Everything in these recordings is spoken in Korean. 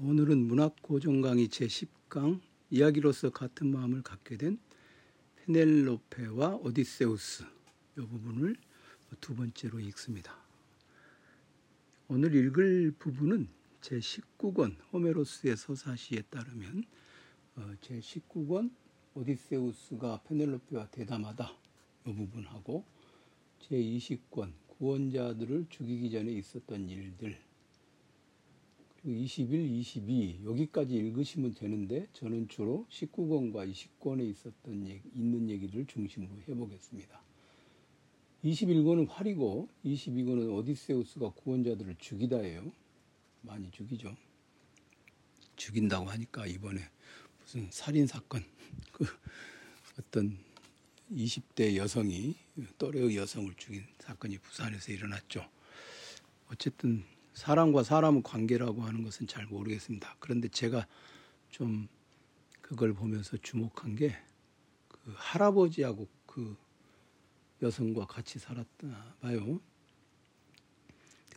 오늘은 문학고정 강의 제10강 이야기로서 같은 마음을 갖게 된 페넬로페와 오디세우스 이 부분을 두 번째로 읽습니다. 오늘 읽을 부분은 제19권 호메로스의 서사시에 따르면 어, 제19권 오디세우스가 페넬로페와 대담하다 이 부분하고 제20권 구원자들을 죽이기 전에 있었던 일들 21, 22 여기까지 읽으시면 되는데 저는 주로 19권과 20권에 있었던 얘기, 있는 얘기를 중심으로 해보겠습니다. 21권은 활이고 22권은 오디세우스가 구원자들을 죽이다예요. 많이 죽이죠. 죽인다고 하니까 이번에 무슨 살인 사건 그 어떤 20대 여성이 또래의 여성을 죽인 사건이 부산에서 일어났죠. 어쨌든 사람과 사람의 관계라고 하는 것은 잘 모르겠습니다. 그런데 제가 좀 그걸 보면서 주목한 게 그 할아버지하고 그 여성과 같이 살았다 봐요.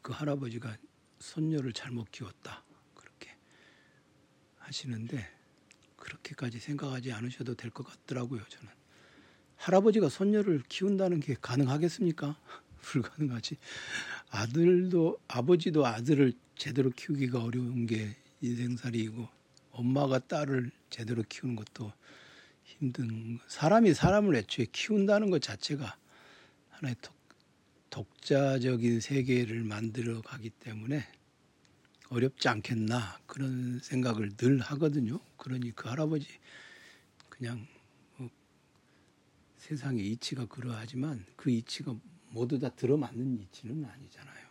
그 할아버지가 손녀를 잘못 키웠다. 그렇게 하시는데 그렇게까지 생각하지 않으셔도 될 것 같더라고요, 저는. 할아버지가 손녀를 키운다는 게 가능하겠습니까? 불가능하지. 아들도 아버지도 아들을 제대로 키우기가 어려운 게 인생살이고 엄마가 딸을 제대로 키우는 것도 힘든 사람이 사람을 애초에 키운다는 것 자체가 하나의 독, 독자적인 세계를 만들어 가기 때문에 어렵지 않겠나 그런 생각을 늘 하거든요. 그러니 그 할아버지 그냥 뭐 세상의 이치가 그러하지만 그 이치가 모두 다 들어맞는 이치는 아니잖아요.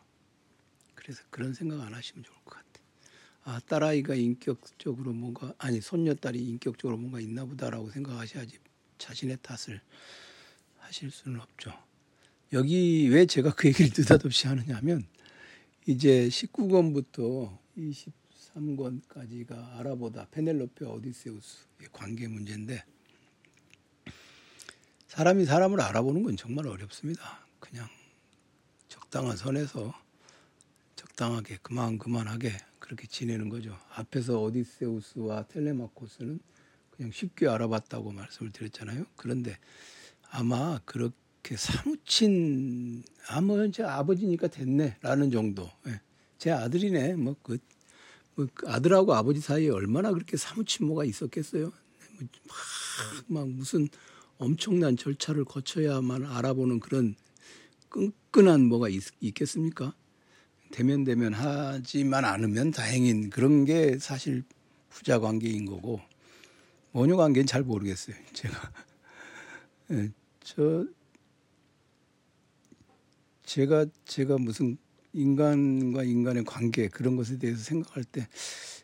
그래서 그런 생각 안 하시면 좋을 것 같아요. 아, 딸아이가 인격적으로 뭔가, 아니, 손녀딸이 인격적으로 뭔가 있나 보다라고 생각하셔야지 자신의 탓을 하실 수는 없죠. 여기 왜 제가 그 얘기를 느닷없이 하느냐 하면 이제 19권부터 23권까지가 알아보다 페넬로페와 오디세우스의 관계 문제인데 사람이 사람을 알아보는 건 정말 어렵습니다. 그냥 적당한 선에서 적당하게 그만 그만하게 그렇게 지내는 거죠. 앞에서 오디세우스와 텔레마코스는 그냥 쉽게 알아봤다고 말씀을 드렸잖아요. 그런데 아마 그렇게 사무친 아무 제 아버지니까 됐네라는 정도. 예. 제 아들이네. 뭐그 뭐그 아들하고 아버지 사이에 얼마나 그렇게 사무친 뭐가 있었겠어요. 막, 막 무슨 엄청난 절차를 거쳐야만 알아보는 그런 끈끈한 뭐가 있, 겠습니까 대면 대면 하지만 않으면 다행인 그런 게 사실 부자 관계인 거고 모녀 관계는 잘 모르겠어요. 제가 네, 저 제가 제가 무슨 인간과 인간의 관계 그런 것에 대해서 생각할 때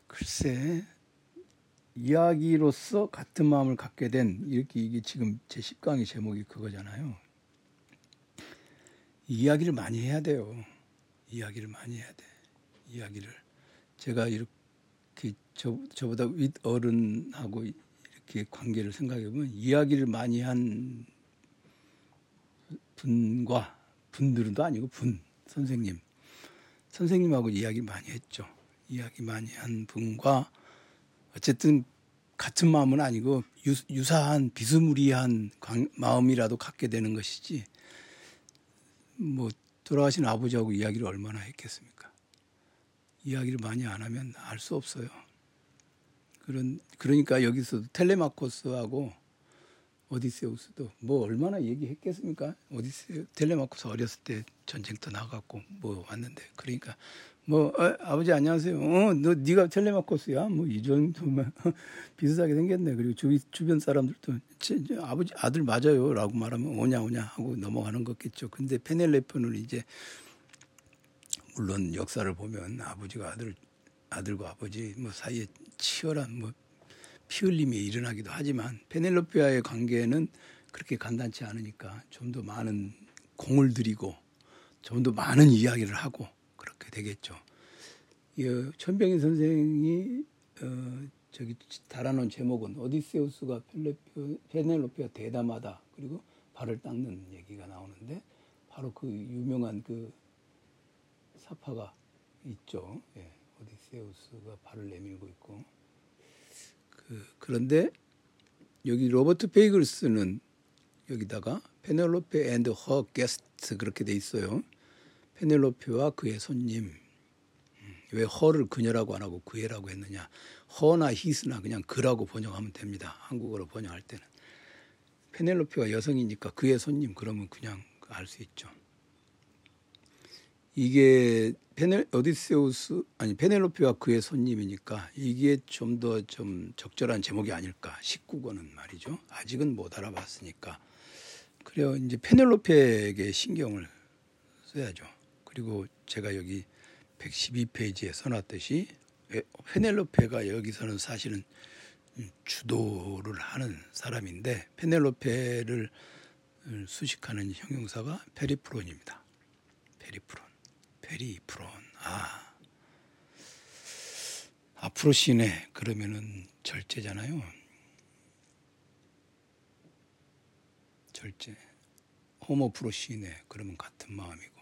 글쎄 이야기로서 같은 마음을 갖게 된 이렇게 이게 지금 제 10강의 제목이 그거잖아요. 이야기를 많이 해야 돼요. 이야기를 많이 해야 돼. 이야기를. 제가 이렇게 저, 저보다 윗 어른하고 이렇게 관계를 생각해 보면 이야기를 많이 한 분과 분들도 아니고 분, 선생님. 선생님하고 이야기 많이 했죠. 이야기 많이 한 분과 어쨌든 같은 마음은 아니고 유, 사한 비스무리한 마음이라도 갖게 되는 것이지 뭐 돌아가신 아버지하고 이야기를 얼마나 했겠습니까? 이야기를 많이 안 하면 알 수 없어요. 그런 그러니까 여기서 텔레마코스하고 오디세우스도 뭐 얼마나 얘기했겠습니까? 오디세 텔레마코스 어렸을 때 전쟁터 나갔고 뭐 왔는데 그러니까 뭐 어, 아버지 안녕하세요. 어, 너 네가 텔레마코스야? 뭐 이 정도면 비슷하게 생겼네. 그리고 주, 주변 사람들도 아버지 아들 맞아요라고 말하면 오냐 오냐 하고 넘어가는 거겠죠. 근데 페넬레프는 이제 물론 역사를 보면 아버지가 아들 아들과 아버지 뭐 사이에 치열한 뭐 피 흘림이 일어나기도 하지만 페넬로피아의 관계는 그렇게 간단치 않으니까 좀 더 많은 공을 들이고 좀 더 많은 이야기를 하고 그렇게 되겠죠. 천병인 선생이 어, 저기 달아놓은 제목은 오디세우스가 페넬로피아 대담하다 그리고 발을 닦는 얘기가 나오는데 바로 그 유명한 그 사파가 있죠. 예. 오디세우스가 발을 내밀고 있고 그 그런데 여기 로버트 페이글스는 여기다가 Penelope and Her Guest 그렇게 돼 있어요. 페넬로페와 그의 손님. 음, 왜 her를 그녀라고 안 하고 그애라고 했느냐? her나 his나 그냥 그라고 번역하면 됩니다. 한국어로 번역할 때는. 페넬로페가 여성이니까 그의 손님 그러면 그냥 알 수 있죠. 이게 페넬 오디세우스 아니 페넬로페와 그의 손님이니까 이게 좀 더좀 좀 적절한 제목이 아닐까 19권은 말이죠. 아직은 못 알아봤으니까. 그래요. 이제 페넬로페에게 신경을 써야죠. 그리고 제가 여기 112페이지에 써놨듯이 페넬로페가 여기서는 사실은 주도를 하는 사람인데 페넬로페를 수식하는 형용사가 περίφρων입니다. περίφρων, περίφρων. 아, ἀφροσύνη 그러면은 절제잖아요. 절제. ὁμοφροσύνη 그러면 같은 마음이고?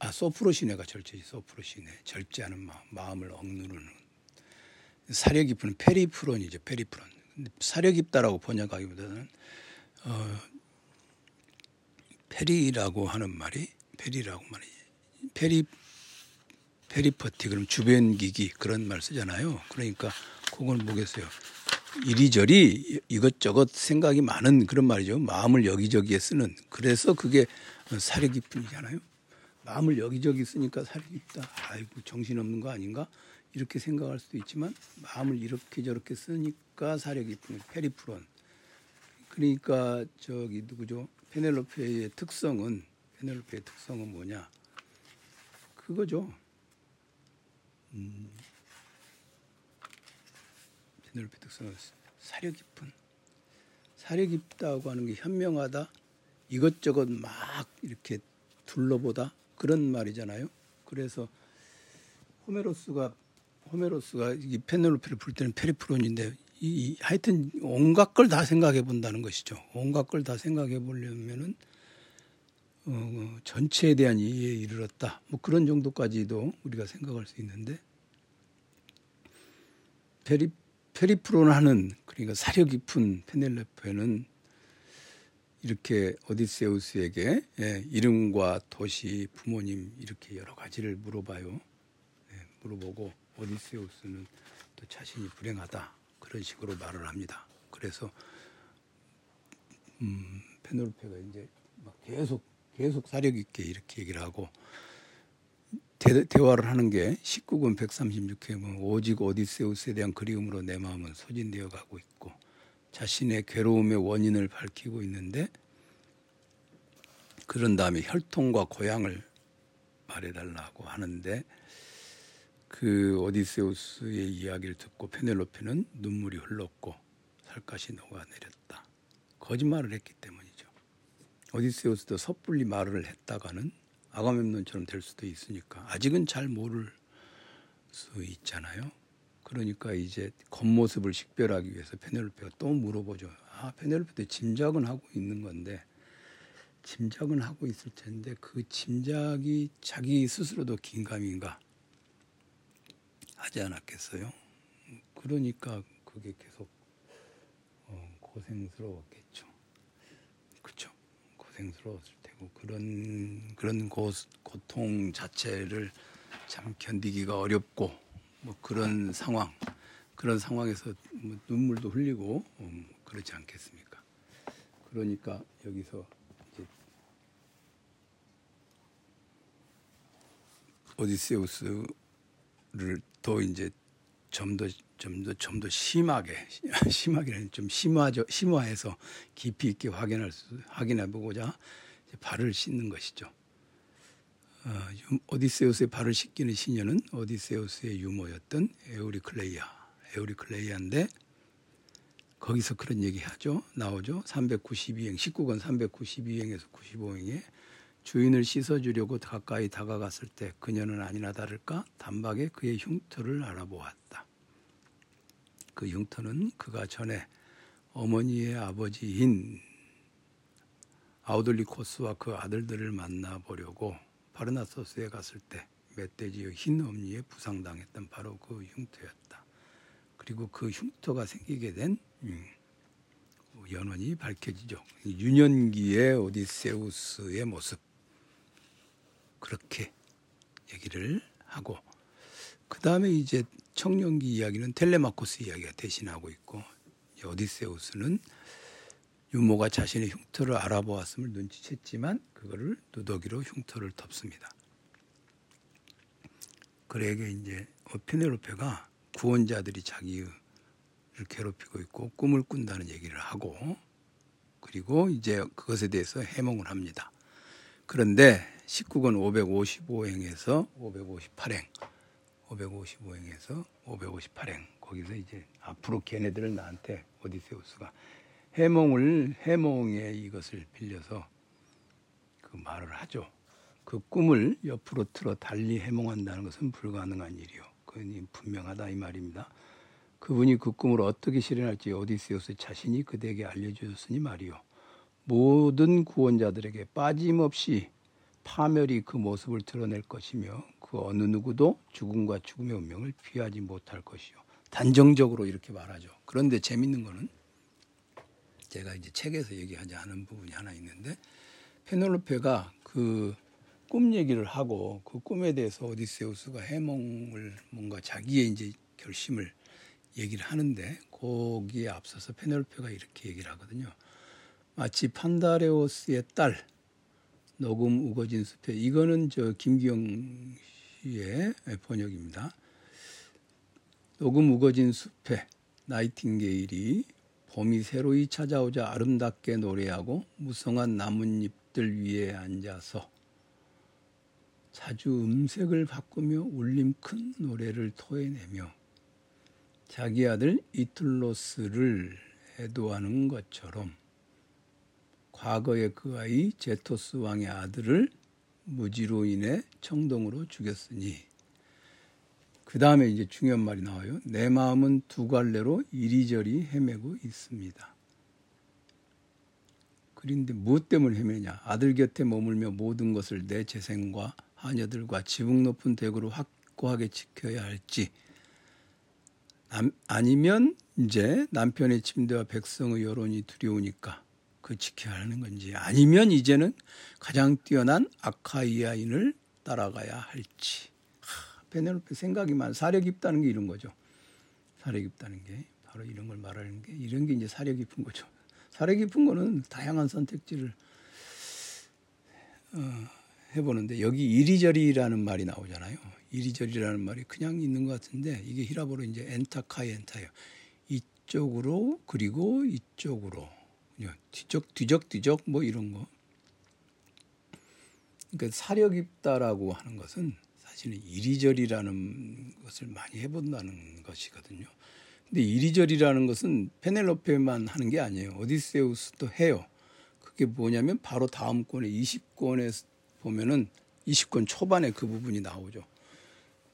아 σωφροσύνη가 절제지. σωφροσύνη 절제하는 마음, 마음을 억누르는 사려 깊은 περίφρων이죠. περίφρων. 사려 깊다라고 번역하기보다는 어, περί라고 하는 말이 περί라고 말이 περί periphery 그럼 주변 기기 그런 말 쓰잖아요. 그러니까 그건 뭐겠어요. 이리저리 이것저것 생각이 많은 그런 말이죠. 마음을 여기저기에 쓰는. 그래서 그게 사려 깊은이잖아요. 마음을 여기저기 쓰니까 사려 깊다. 아이고 정신없는 거 아닌가? 이렇게 생각할 수도 있지만 마음을 이렇게 저렇게 쓰니까 사려 깊은 περίφρων. 그러니까 저기 누구죠? 페넬로페의 특성은 페넬로페의 특성은 뭐냐? 그거죠. 음, 페넬로페 특성은 사려 깊은. 사려 깊다고 하는 게 현명하다. 이것저것 막 이렇게 둘러보다 그런 말이잖아요. 그래서 호메로스가 호메로스가 이 페넬로페를 부를 때는 페리프론인데 이, 하여튼 온갖 걸 다 생각해 본다는 것이죠. 온갖 걸 다 생각해 보려면은 어, 어, 전체에 대한 이해에 이르렀다. 뭐 그런 정도까지도 우리가 생각할 수 있는데 περί περίφρων 하는 그러니까 사려 깊은 페넬로페는 이렇게 오디세우스에게 예, 이름과 도시, 부모님 이렇게 여러 가지를 물어봐요. 예, 물어보고 오디세우스는 또 자신이 불행하다 그런 식으로 말을 합니다. 그래서 음, 페넬로페가 이제 막 계속 계속 사력 있게 이렇게 얘기를 하고 대, 화를 하는 게 19권 136회 보면 오직 오디세우스에 대한 그리움으로 내 마음은 소진되어 가고 있고 자신의 괴로움의 원인을 밝히고 있는데 그런 다음에 혈통과 고향을 말해달라고 하는데 그 오디세우스의 이야기를 듣고 페넬로페는 눈물이 흘렀고 살갗이 녹아내렸다. 거짓말을 했기 때문이죠. 오디세우스도 섣불리 말을 했다가는 아가멤논처럼 될 수도 있으니까 아직은 잘 모를 수 있잖아요. 그러니까 이제 겉모습을 식별하기 위해서 페넬로페가 또 물어보죠. 아, 페넬로페도 짐작은 하고 있는 건데 짐작은 하고 있을 텐데 그 짐작이 자기 스스로도 긴가민가 하지 않았겠어요? 그러니까 그게 계속 어, 고생스러웠겠죠. 그렇죠. 고생스러웠을 테고 그런 그런 고, 고통 자체를 참 견디기가 어렵고 뭐 그런 상황 그런 상황에서 뭐 눈물도 흘리고 음, 그렇지 않겠습니까? 그러니까 여기서 이제 오디세우스를 더 이제 좀더 좀더 좀 더 심하게 심하게는 좀 심화죠 심화해서 깊이 있게 확인할 수 확인해 보고자 발을 씻는 것이죠. 어, 오디세우스의 발을 씻기는 시녀는 오디세우스의 유모였던 에우리클레이아 에우리클레이아인데 거기서 그런 얘기 하죠 나오죠 392행 19권 392행에서 95행에 주인을 씻어주려고 가까이 다가갔을 때 그녀는 아니나 다를까 단박에 그의 흉터를 알아보았다. 그 흉터는 그가 전에 어머니의 아버지인 아우돌리코스와 그 아들들을 만나보려고 바르나소스에 갔을 때 멧돼지의 흰 엄니에 부상당했던 바로 그 흉터였다. 그리고 그 흉터가 생기게 된 음, 연원이 밝혀지죠. 유년기의 오디세우스의 모습 그렇게 얘기를 하고 그 다음에 이제 청년기 이야기는 텔레마코스 이야기가 대신하고 있고 오디세우스는 유모가 자신의 흉터를 알아보았음을 눈치챘지만 그거를 누더기로 흉터를 덮습니다. 그에게 이제 페네로페가 구원자들이 자기를 괴롭히고 있고 꿈을 꾼다는 얘기를 하고 그리고 이제 그것에 대해서 해몽을 합니다. 그런데 19권 555행에서 558행 555행에서 558행 거기서 이제 앞으로 걔네들을 나한테 오디세우스가 해몽을 해몽의 이것을 빌려서 그 말을 하죠. 그 꿈을 옆으로 틀어 달리 해몽한다는 것은 불가능한 일이요. 그니 분명하다 이 말입니다. 그분이 그 꿈을 어떻게 실현할지 오디세우스 자신이 그대에게 알려주셨으니 말이요. 모든 구원자들에게 빠짐없이 파멸이 그 모습을 드러낼 것이며 그 어느 누구도 죽음과 죽음의 운명을 피하지 못할 것이요. 단정적으로 이렇게 말하죠. 그런데 재밌는 거는 제가 이제 책에서 얘기하지 않은 부분이 하나 있는데 페넬로페가 그 꿈 얘기를 하고 그 꿈에 대해서 오디세우스가 해몽을 뭔가 자기의 이제 결심을 얘기를 하는데 거기에 앞서서 페넬로페가 이렇게 얘기를 하거든요. 마치 판다레오스의 딸 녹음 우거진 숲에 이거는 저 김기영 씨의 번역입니다. 녹음 우거진 숲에 나이팅게일이 봄이 새로이 찾아오자 아름답게 노래하고 무성한 나뭇잎들 위에 앉아서 자주 음색을 바꾸며 울림 큰 노래를 토해내며 자기 아들 이틀로스를 해도하는 것처럼 과거에 그 아이 제토스 왕의 아들을 무지로 인해 청동으로 죽였으니 그 다음에 이제 중요한 말이 나와요. 내 마음은 두 갈래로 이리저리 헤매고 있습니다. 그런데 무엇 때문에 헤매냐? 아들 곁에 머물며 모든 것을 내 재생과 하녀들과 지붕 높은 대구로 확고하게 지켜야 할지 남, 아니면 이제 남편의 침대와 백성의 여론이 두려우니까 그 지켜야 하는 건지 아니면 이제는 가장 뛰어난 아카이아인을 따라가야 할지 페넬로페 생각이 많 사려 깊다는 게 이런 거죠. 사려 깊다는 게 바로 이런 걸 말하는 게 이런 게 이제 사려 깊은 거죠. 사려 깊은 거는 다양한 선택지를 어, 해보는데 여기 이리저리라는 말이 나오잖아요. 이리저리라는 말이 그냥 있는 것 같은데 이게 히라보로 이제 엔타카이 엔타요. 이쪽으로 그리고 이쪽으로 뒤적 뒤적 뒤적 뭐 이런 거. 그러니까 사려 깊다라고 하는 것은 사실은 이리저리라는 것을 많이 해본다는 것이거든요. 근데 이리저리라는 것은 페넬로페만 하는 게 아니에요. 오디세우스도 해요. 그게 뭐냐면 바로 다음 권에 20권에 보면은 20권 초반에 그 부분이 나오죠.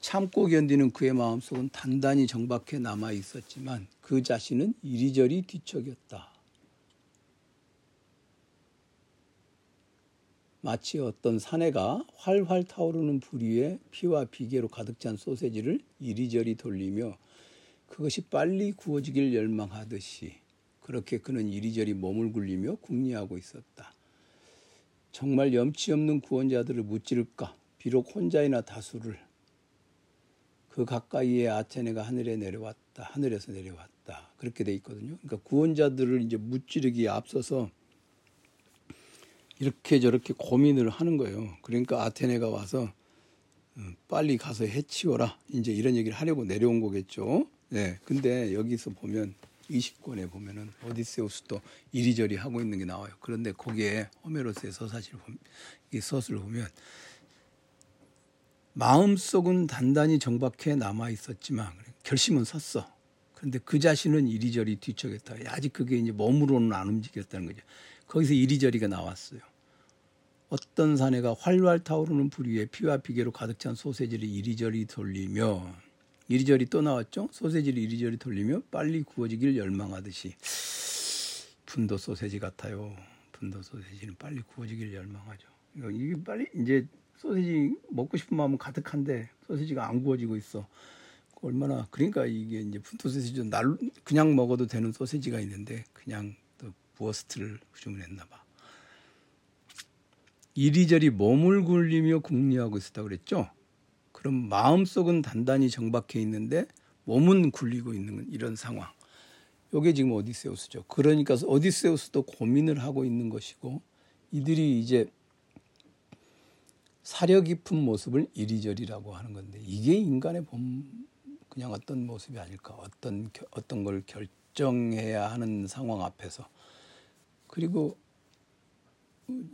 참고 견디는 그의 마음속은 단단히 정박해 남아 있었지만 그 자신은 이리저리 뒤척였다. 마치 어떤 사내가 활활 타오르는 불 위에 피와 비계로 가득 찬 소세지를 이리저리 돌리며 그것이 빨리 구워지길 열망하듯이 그렇게 그는 이리저리 몸을 굴리며 궁리하고 있었다. 정말 염치 없는 구원자들을 무찌를까? 비록 혼자이나 다수를 그 가까이에 아테네가 하늘에 내려왔다. 하늘에서 내려왔다. 그렇게 돼 있거든요. 그러니까 구원자들을 이제 무찌르기에 앞서서 이렇게 저렇게 고민을 하는 거예요. 그러니까 아테네가 와서 어, 빨리 가서 해치워라. 이제 이런 얘기를 하려고 내려온 거겠죠. 네. 근데 여기서 보면 20권에 보면은 오디세우스도 이리저리 하고 있는 게 나와요. 그런데 거기에 호메로스의 서사실 이 서술을 보면 마음속은 단단히 정박해 남아 있었지만 결심은 섰어. 그런데 그 자신은 이리저리 뒤척였다. 아직 그게 이제 몸으로는 안 움직였다는 거죠. 거기서 이리저리가 나왔어요. 어떤 사내가 활활 타오르는 불 위에 피와 비계로 가득 찬 소세지를 이리저리 돌리며 이리저리 또 나왔죠. 소세지를 이리저리 돌리며 빨리 구워지길 열망하듯이 분도 소세지 같아요. 분도 소세지는 빨리 구워지길 열망하죠. 이게 빨리 이제 소세지 먹고 싶은 마음은 가득한데 소세지가 안 구워지고 있어. 얼마나 그러니까 이게 이제 푼토 소세지도 날 그냥 먹어도 되는 소세지가 있는데 그냥 또 부어스트를 주문했나 봐. 이리저리 몸을 굴리며 궁리하고 있었다 그랬죠. 그럼 마음속은 단단히 정박해 있는데 몸은 굴리고 있는 이런 상황. 요게 지금 오디세우스죠. 그러니까 오디세우스도 고민을 하고 있는 것이고 이들이 이제 사려 깊은 모습을 이리저리라고 하는 건데 이게 인간의 봄 그냥 어떤 모습이 아닐까 어떤 어떤 걸 결정해야 하는 상황 앞에서 그리고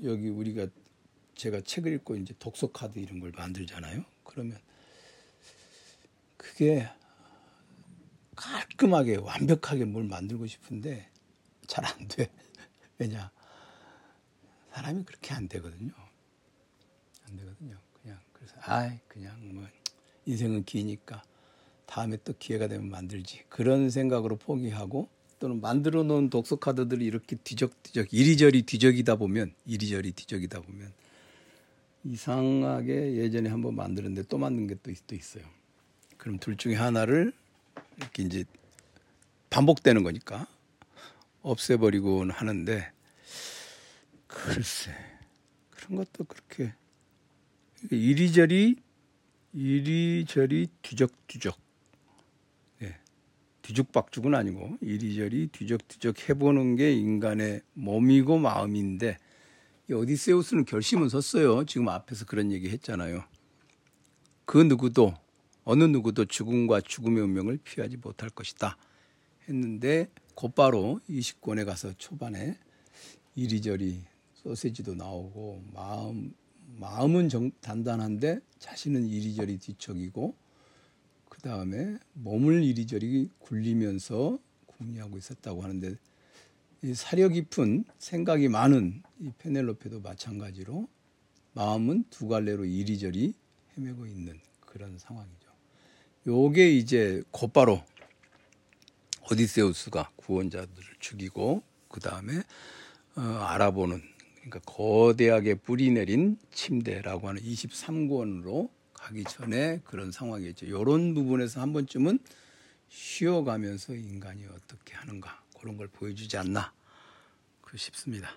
여기 우리가 제가 책을 읽고 이제 독서 카드 이런 걸 만들잖아요. 그러면 그게 깔끔하게 완벽하게 뭘 만들고 싶은데 잘 안 돼. 왜냐? 사람이 그렇게 안 되거든요. 안 되거든요. 그냥 그래서 아이 그냥 뭐 인생은 기니까 다음에 또 기회가 되면 만들지 그런 생각으로 포기하고 또는 만들어 놓은 독서 카드들이 이렇게 뒤적뒤적 이리저리 뒤적이다 보면 이리저리 뒤적이다 보면 이상하게 예전에 한번 만들었는데 또 만든 게 또 있어요. 그럼 둘 중에 하나를 이렇게 이제 반복되는 거니까 없애버리곤 하는데 글쎄 그런 것도 그렇게 이리저리 이리저리 뒤적뒤적 예. 뒤죽박죽은 아니고 이리저리 뒤적뒤적 해보는 게 인간의 몸이고 마음인데 오디세우스는 결심은 섰어요. 지금 앞에서 그런 얘기 했잖아요. 그 누구도 어느 누구도 죽음과 죽음의 운명을 피하지 못할 것이다. 했는데 곧바로 20권에 가서 초반에 이리저리 소세지도 나오고 마음 마음은 정, 단단한데 자신은 이리저리 뒤척이고 그 다음에 몸을 이리저리 굴리면서 궁리하고 있었다고 하는데 이 사려 깊은 생각이 많은 이 페넬로페도 마찬가지로 마음은 두 갈래로 이리저리 헤매고 있는 그런 상황이죠. 요게 이제 곧바로 오디세우스가 구원자들을 죽이고 그 다음에 어, 알아보는 그러니까 거대하게 뿌리 내린 침대라고 하는 23권으로 가기 전에 그런 상황이었죠. 이런 부분에서 한 번쯤은 쉬어가면서 인간이 어떻게 하는가 그런 걸 보여주지 않나 그 싶습니다.